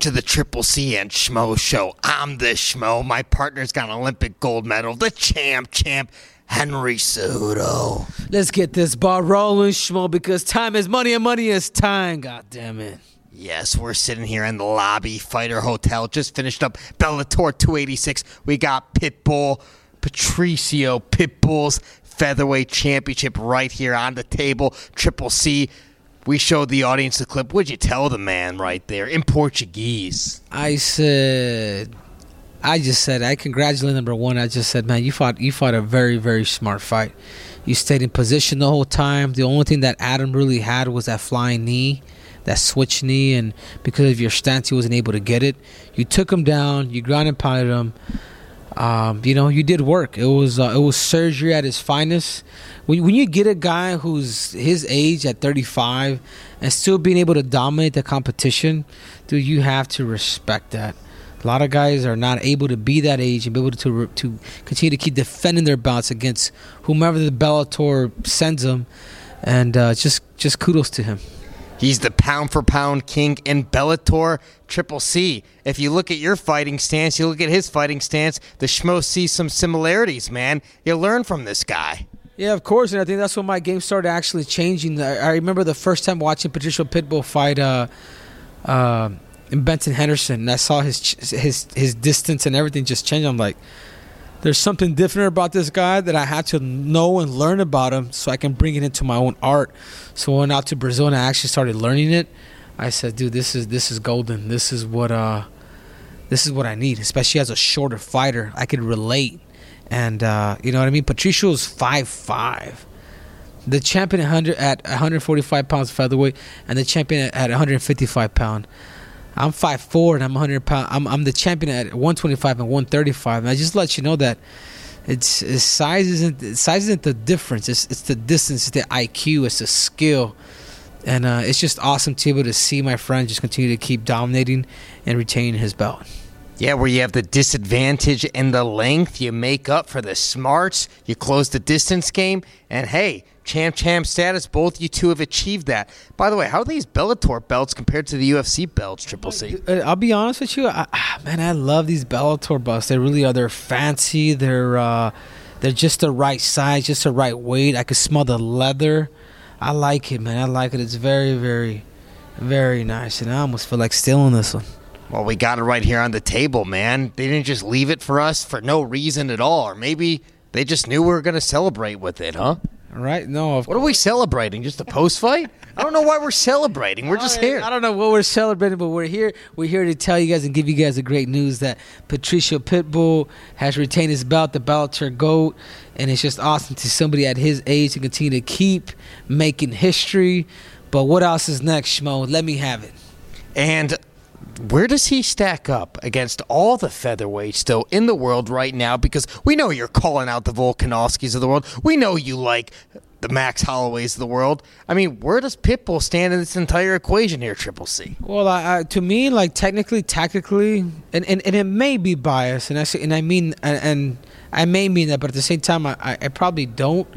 to the Triple C and Schmo show. I'm the Schmo. My partner's got an Olympic gold medal. The champ, champ, Henry Cejudo. Let's get this ball rolling, Schmo, because time is money and money is time. God damn it. Yes, we're sitting here in the lobby, Fighter Hotel. Just finished up Bellator 286. We got Pitbull, Patricio Pitbull's featherweight championship right here on the table. Triple C. We showed the audience the clip. What'd you tell the man right there in Portuguese? I said, I just said, I congratulate number one. I just said, man, you fought, you fought a very, very smart fight. You stayed in position the whole time. The only thing that Adam really had was that flying knee, that switch knee, and because of your stance, he wasn't able to get it. You took him down. You ground and pounded him. Um, you know, you did work. It was uh, it was surgery at its finest. When, when you get a guy who's his age at 35 and still being able to dominate the competition, dude, you have to respect that. A lot of guys are not able to be that age and be able to to continue to keep defending their belts against whomever the Bellator sends them, and uh, just just kudos to him. He's the pound for pound king in Bellator Triple C. If you look at your fighting stance, you look at his fighting stance, the Schmo sees some similarities, man. You learn from this guy. Yeah, of course, and I think that's when my game started actually changing. I, remember the first time watching Patricio Pitbull fight uh, uh, Benson Henderson, and I saw his his his distance and everything just change. I'm like, there's something different about this guy that I had to know and learn about him so I can bring it into my own art. So I went out to Brazil and I actually started learning it, I said, dude, this is this is golden. This is what uh this is what I need, especially as a shorter fighter. I could relate. And uh, you know what I mean? Patricio's five five. The champion at 100 at 145 pounds featherweight and the champion at 155 pound. I'm five four and I'm 100 pound. I'm I'm the champion at 125 and 135. And I just let you know that it's, it's size isn't size isn't the difference. It's it's the distance, it's the IQ, it's the skill, and uh, it's just awesome to be able to see my friend just continue to keep dominating and retaining his belt. Yeah, where you have the disadvantage and the length, you make up for the smarts, you close the distance game, and hey, champ champ status, both you two have achieved that. By the way, how are these Bellator belts compared to the UFC belts, Triple C? Uh, I'll be honest with you, I, ah, man, I love these Bellator belts. They really are. They're fancy. They're uh, they're just the right size, just the right weight. I can smell the leather. I like it, man. I like it. It's very, very, very nice, and I almost feel like stealing this one. Well, we got it right here on the table, man. They didn't just leave it for us for no reason at all. Or maybe they just knew we were going to celebrate with it, huh? Right? No. what are we celebrating? Just a post fight? I don't know why we're celebrating. We're just here. I don't know what we're celebrating, but we're here. We're here to tell you guys and give you guys the great news that Patricio Pitbull has retained his belt, the Bellator GOAT, and it's just awesome to somebody at his age to continue to keep making history. But what else is next, Schmo? Let me have it. And where does he stack up against all the featherweights though in the world right now? Because we know you're calling out the Volkanovskis of the world. We know you like the Max Holloways of the world. I mean, where does Pitbull stand in this entire equation here, Triple C? Well, I, I, to me, like technically, tactically, and, and, and it may be biased, and I say, and I mean, and, and I may mean that, but at the same time, I, I probably don't,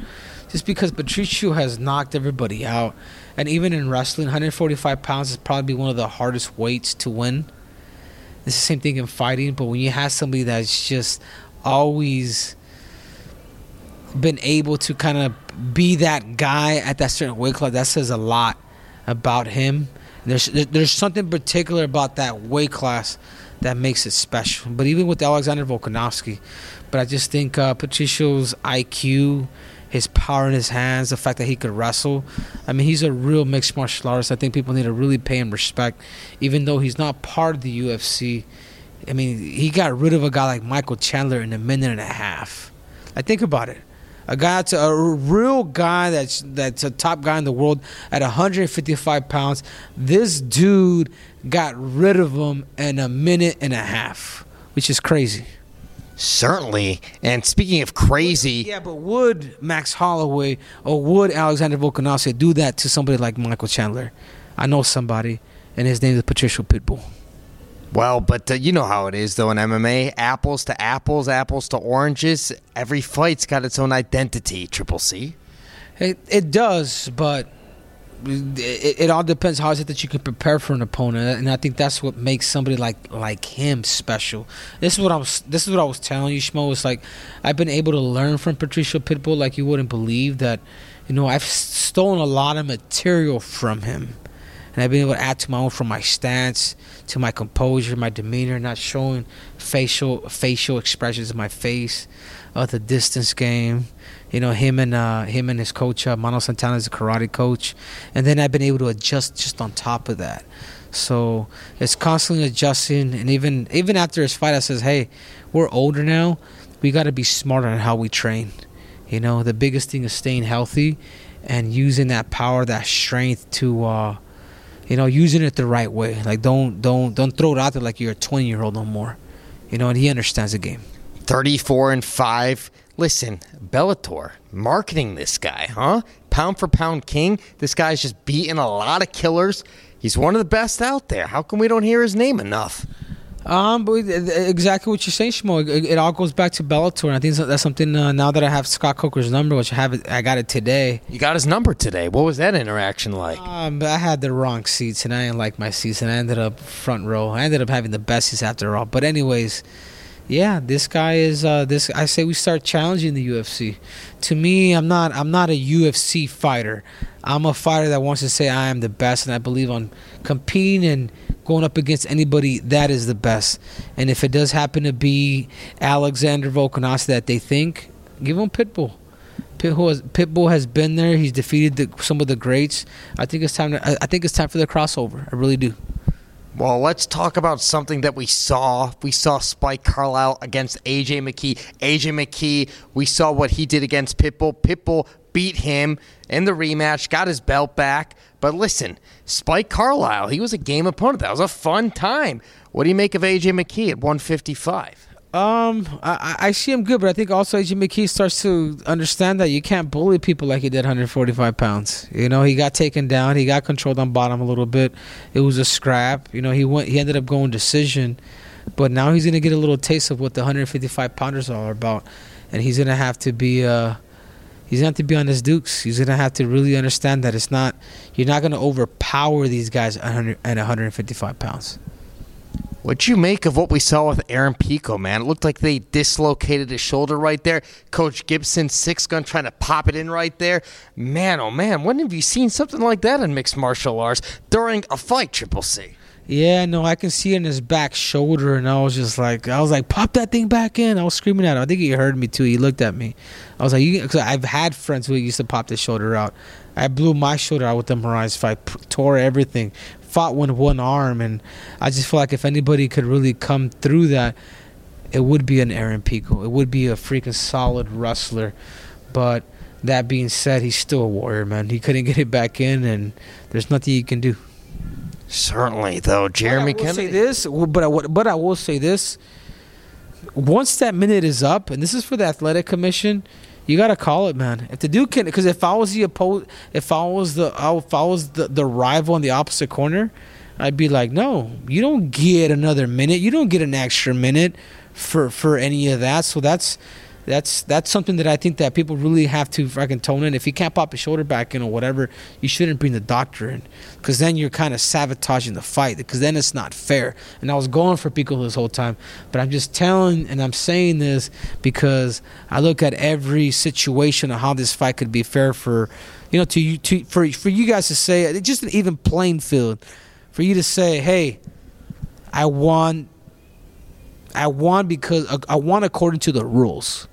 just because Patricio has knocked everybody out. And even in wrestling, 145 pounds is probably one of the hardest weights to win. It's the same thing in fighting, but when you have somebody that's just always been able to kind of be that guy at that certain weight class, that says a lot about him. There's there's something particular about that weight class that makes it special. But even with Alexander Volkanovski, but I just think uh, Patricio's IQ his power in his hands, the fact that he could wrestle. I mean, he's a real mixed martial artist. I think people need to really pay him respect, even though he's not part of the UFC. I mean, he got rid of a guy like Michael Chandler in a minute and a half. I think about it. A guy that's a real guy that's that's a top guy in the world at 155 pounds. This dude got rid of him in a minute and a half, which is crazy. Certainly. And speaking of crazy. Yeah, but would Max Holloway or would Alexander Volkanovski do that to somebody like Michael Chandler? I know somebody, and his name is Patricio Pitbull. Well, but uh, you know how it is, though, in MMA apples to apples, apples to oranges. Every fight's got its own identity, Triple C. It, it does, but it, it all depends how is it that you can prepare for an opponent, and I think that's what makes somebody like like him special. This is what I was. This is what I was telling you, Schmo. It's like I've been able to learn from Patricio Pitbull like you wouldn't believe that. You know, I've stolen a lot of material from him, and I've been able to add to my own from my stance to my composure, my demeanor, not showing facial facial expressions in my face, uh, the distance game you know him and uh, him and his coach uh, Mano Santana is a karate coach, and then I've been able to adjust just on top of that. So it's constantly adjusting, and even even after his fight, I says, "Hey, we're older now. We got to be smarter on how we train. You know, the biggest thing is staying healthy and using that power, that strength to." Uh, you know, using it the right way. Like don't don't don't throw it out there like you're a 20 year old no more. You know, and he understands the game. 34 and 5 Listen, Bellator, marketing this guy, huh? Pound for pound king. This guy's just beating a lot of killers. He's one of the best out there. How come we don't hear his name enough? Um, but exactly what you're saying, Shmo. It, it, all goes back to Bellator, and I think that's something. Uh, now that I have Scott Coker's number, which I have, it, I got it today. You got his number today. What was that interaction like? Um, I had the wrong seats, and I didn't like my seats, and I ended up front row. I ended up having the best seats after all. But anyways, yeah, this guy is uh, this. I say we start challenging the UFC. To me, I'm not. I'm not a UFC fighter. I'm a fighter that wants to say I am the best, and I believe on competing and going up against anybody that is the best. And if it does happen to be Alexander Volkanovski that they think, give him Pitbull. Pitbull has, Pitbull has been there. He's defeated the, some of the greats. I think it's time. To, I think it's time for the crossover. I really do. Well, let's talk about something that we saw. We saw Spike Carlyle against AJ McKee. AJ McKee, we saw what he did against Pitbull. Pitbull beat him in the rematch, got his belt back. But listen, Spike Carlyle, he was a game opponent. That was a fun time. What do you make of AJ McKee at 155? Um, I, I see him good, but I think also AJ McKee starts to understand that you can't bully people like he did 145 pounds. You know, he got taken down, he got controlled on bottom a little bit. It was a scrap. You know, he went, he ended up going decision, but now he's gonna get a little taste of what the 155 pounders are about, and he's gonna have to be uh. He's gonna have to be on his dukes. He's gonna have to really understand that it's not. You're not gonna overpower these guys at 155 pounds. What'd you make of what we saw with Aaron Pico, man? It looked like they dislocated his shoulder right there. Coach Gibson, six gun, trying to pop it in right there. Man, oh man, when have you seen something like that in mixed martial arts during a fight, Triple C? Yeah, no, I can see in his back shoulder, and I was just like, I was like, pop that thing back in. I was screaming at him. I think he heard me too. He looked at me. I was like, you, cause I've had friends who used to pop the shoulder out. I blew my shoulder out with the Moraes fight, tore everything, fought with one arm, and I just feel like if anybody could really come through that, it would be an Aaron Pico. It would be a freaking solid wrestler. But that being said, he's still a warrior, man. He couldn't get it back in, and there's nothing he can do. Certainly, though, Jeremy but I will Kennedy. say this, but I, but I will say this. Once that minute is up, and this is for the athletic commission, you gotta call it, man. If the dude can, because if I was the opposed, if I was the, if I was the, the rival in the opposite corner, I'd be like, no, you don't get another minute. You don't get an extra minute for for any of that. So that's that's that's something that I think that people really have to fucking tone in. If you can't pop your shoulder back in or whatever, you shouldn't bring the doctor in because then you're kind of sabotaging the fight because then it's not fair. And I was going for Pico this whole time, but I'm just telling and I'm saying this because I look at every situation of how this fight could be fair for you know to you to for for you guys to say uh, just an even playing field for you to say, hey, I won. I won because uh, I won according to the rules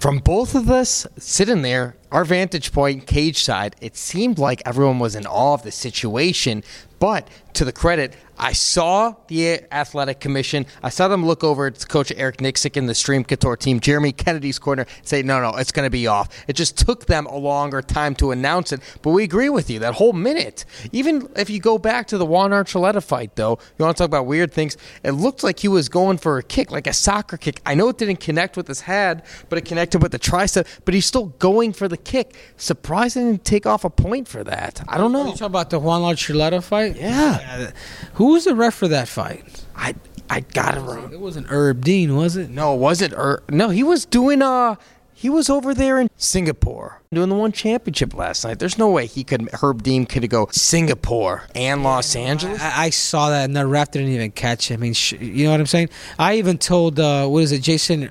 from both of us sitting there, our vantage point, cage side, it seemed like everyone was in awe of the situation. But to the credit, I saw the athletic commission. I saw them look over at Coach Eric Nicksick and the Xtreme Couture team, Jeremy Kennedy's corner, say, no, no, it's going to be off. It just took them a longer time to announce it. But we agree with you, that whole minute. Even if you go back to the Juan Archuleta fight, though, you want to talk about weird things, it looked like he was going for a kick, like a soccer kick. I know it didn't connect with his head, but it connected with the tricep, but he's still going for the kick. Surprised he didn't take off a point for that. I don't know. Are you talking about the Juan Archuleta fight? Yeah. Yeah. Who was the ref for that fight? I I got it wrong. It wasn't Herb Dean, was it? No, it wasn't Herb. No, he was doing uh He was over there in Singapore doing the one championship last night. There's no way he could Herb Dean could go Singapore and Los Angeles. I, I saw that, and the ref didn't even catch it. I mean, sh- you know what I'm saying? I even told uh, what is it, Jason,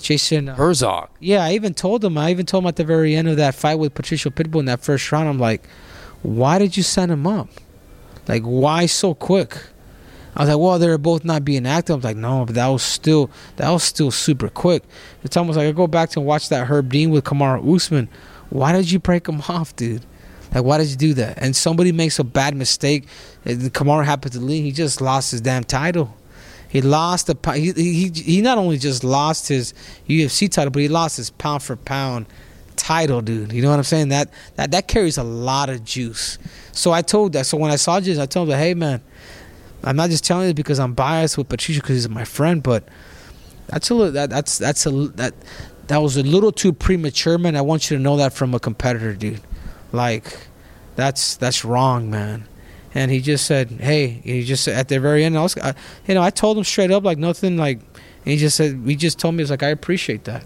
Jason uh, Herzog. Yeah, I even told him. I even told him at the very end of that fight with Patricio Pitbull in that first round. I'm like, why did you send him up? Like, why so quick? I was like, well, they're both not being active. I was like, no, but that was still that was still super quick. It's almost like I go back to watch that Herb Dean with Kamaru Usman. Why did you break him off, dude? Like, why did you do that? And somebody makes a bad mistake. And Kamaru happens to leave. He just lost his damn title. He lost the he, he he not only just lost his UFC title, but he lost his pound for pound title, dude. You know what I'm saying? That that that carries a lot of juice. So I told that. So when I saw this, I told him, "Hey, man, I'm not just telling you because I'm biased with Patricio because he's my friend, but that's a little that that's that's a that that was a little too premature, man. I want you to know that from a competitor, dude. Like that's that's wrong, man." And he just said, "Hey," he just at the very end, I was, I, you know, I told him straight up, like nothing, like, and he just said, "We just told me, it's like I appreciate that."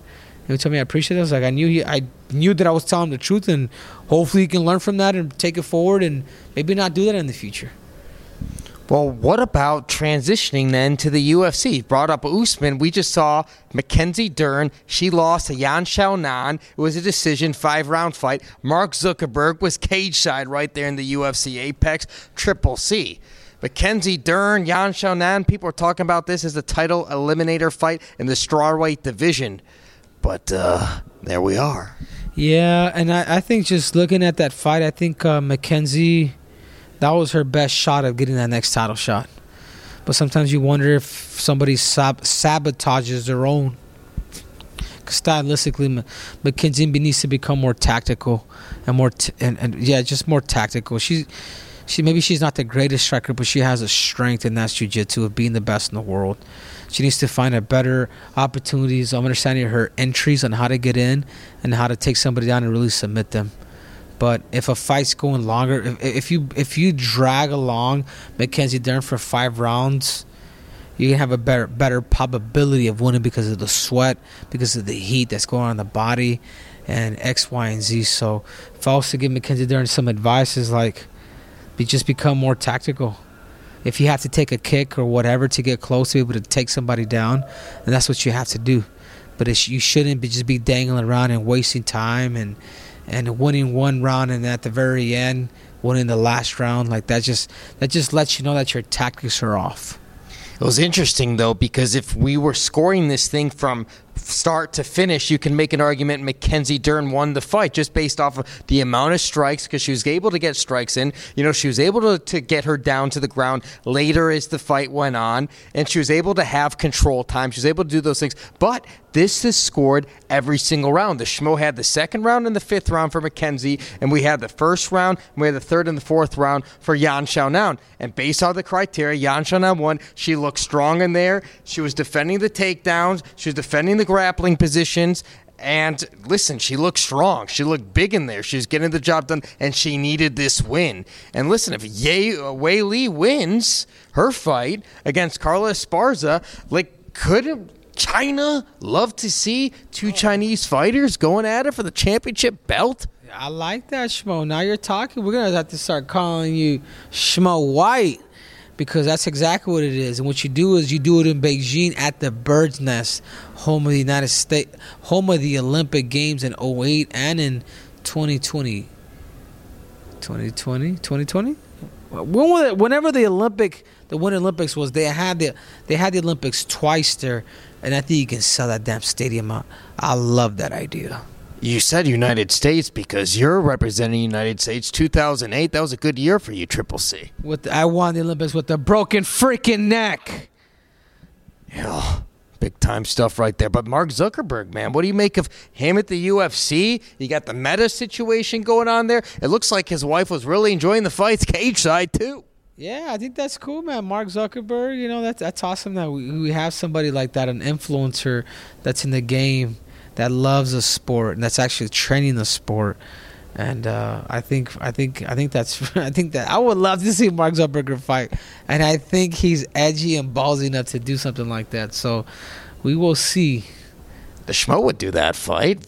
He told me I appreciate it. Like, I knew he, I knew that I was telling the truth, and hopefully he can learn from that and take it forward, and maybe not do that in the future. Well, what about transitioning then to the UFC? Brought up Usman. We just saw Mackenzie Dern. She lost to Yan Xiaonan. It was a decision, five round fight. Mark Zuckerberg was cage side right there in the UFC Apex Triple C. Mackenzie Dern, Yan Xiaonan, people are talking about this as a title eliminator fight in the strawweight division. But uh, there we are. Yeah, and I, I think just looking at that fight, I think uh, Mackenzie that was her best shot of getting that next title shot. But sometimes you wonder if somebody sab- sabotages their own. Stylistically, Mackenzie needs to become more tactical and more t- and, and yeah, just more tactical. She's she maybe she's not the greatest striker, but she has a strength in that jiu-jitsu of being the best in the world. She needs to find a better opportunities of understanding her entries on how to get in and how to take somebody down and really submit them. But if a fight's going longer, if, if you if you drag along Mackenzie Dern for five rounds, you have a better better probability of winning because of the sweat, because of the heat that's going on in the body, and X, Y, and Z. So if I was to give Mackenzie Dern some advice, is like, be just become more tactical. If you have to take a kick or whatever to get close to be able to take somebody down, and that's what you have to do. But you shouldn't be just be dangling around and wasting time and and winning one round and at the very end winning the last round like that just that just lets you know that your tactics are off it was interesting though because if we were scoring this thing from start to finish, you can make an argument Mackenzie Dern won the fight just based off of the amount of strikes because she was able to get strikes in. You know, she was able to, to get her down to the ground later as the fight went on, and she was able to have control time. She was able to do those things. But this is scored every single round. The Schmo had the second round and the fifth round for Mackenzie, and we had the first round, and we had the third and the fourth round for Yan Xiaonan. And based on the criteria, Yan Xiaonan won. She looked strong in there. She was defending the takedowns. She was defending the grappling positions. And listen, she looked strong. She looked big in there. She was getting the job done, and she needed this win. And listen, if Ye uh, Weili wins her fight against Carla Esparza, like could China love to see two oh. Chinese fighters going at it for the championship belt? I like that, Schmo. Now you're talking. We're gonna have to start calling you Schmo White because that's exactly what it is. And what you do is you do it in Beijing at the Bird's Nest, home of the United States, home of the Olympic Games in 08 and in 2020. 2020? 2020? When, whenever the Olympic, the Winter Olympics was, they had the they had the Olympics twice there, and I think you can sell that damn stadium out. I love that idea. You said United States because you're representing United States. 2008, that was a good year for you, Triple C. With the, I won the Olympics with a broken freaking neck. Yeah, big time stuff right there. But Mark Zuckerberg, man, what do you make of him at the UFC? You got the meta situation going on there. It looks like his wife was really enjoying the fights cage side too. Yeah, I think that's cool, man. Mark Zuckerberg, you know, that's that's awesome that we, we have somebody like that, an influencer that's in the game that loves the sport and that's actually training the sport. And uh, I think I think I think that's I think that I would love to see Mark Zuckerberg fight, and I think he's edgy and ballsy enough to do something like that. So we will see. the Schmo would do that fight.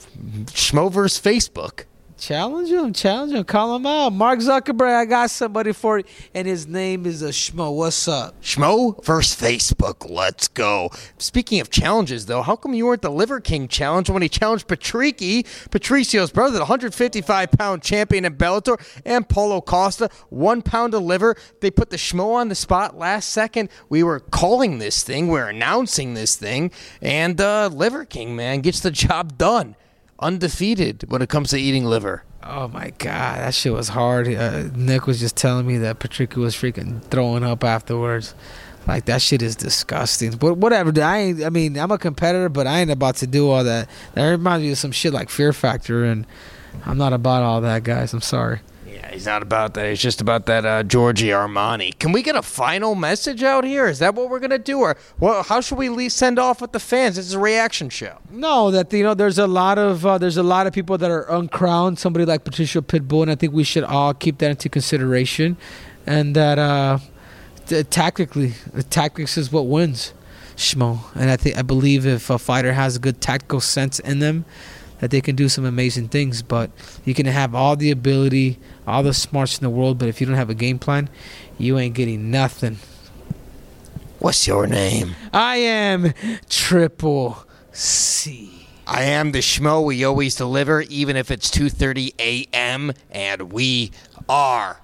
Schmo versus Facebook. Challenge him, challenge him, call him out. Mark Zuckerberg, I got somebody for you, and his name is a Schmo. What's up? Schmo versus Facebook. Let's go. Speaking of challenges, though, how come you weren't the Liver King challenge when he challenged Patricky, Patricio's brother, the 155 pound champion in Bellator, and Paulo Costa, one pound of liver? They put the Schmo on the spot last second. We were calling this thing, we are announcing this thing, and uh, Liver King, man, gets the job done. Undefeated when it comes to eating liver. Oh my god, that shit was hard. Uh, Nick was just telling me that Patricky was freaking throwing up afterwards. Like that shit is disgusting. But whatever. I ain't, I mean, I'm a competitor, but I ain't about to do all that. That reminds me of some shit like Fear Factor, and I'm not about all that, guys. I'm sorry. Yeah, he's not about that. He's just about that uh, Giorgio Armani. Can we get a final message out here? Is that what we're gonna do, or well, how should we le- send off with the fans? This is a reaction show. No, that you know, there's a lot of uh, there's a lot of people that are uncrowned. Somebody like Patricio Pitbull, and I think we should all keep that into consideration. And that uh, t- tactically, tactics is what wins, Schmo. And I think I believe if a fighter has a good tactical sense in them, that they can do some amazing things. But you can have all the ability, all the smarts in the world, but if you don't have a game plan, you ain't getting nothing. What's your name? I am Triple C. I am the schmo we always deliver, even if it's 2:30 a.m. and we are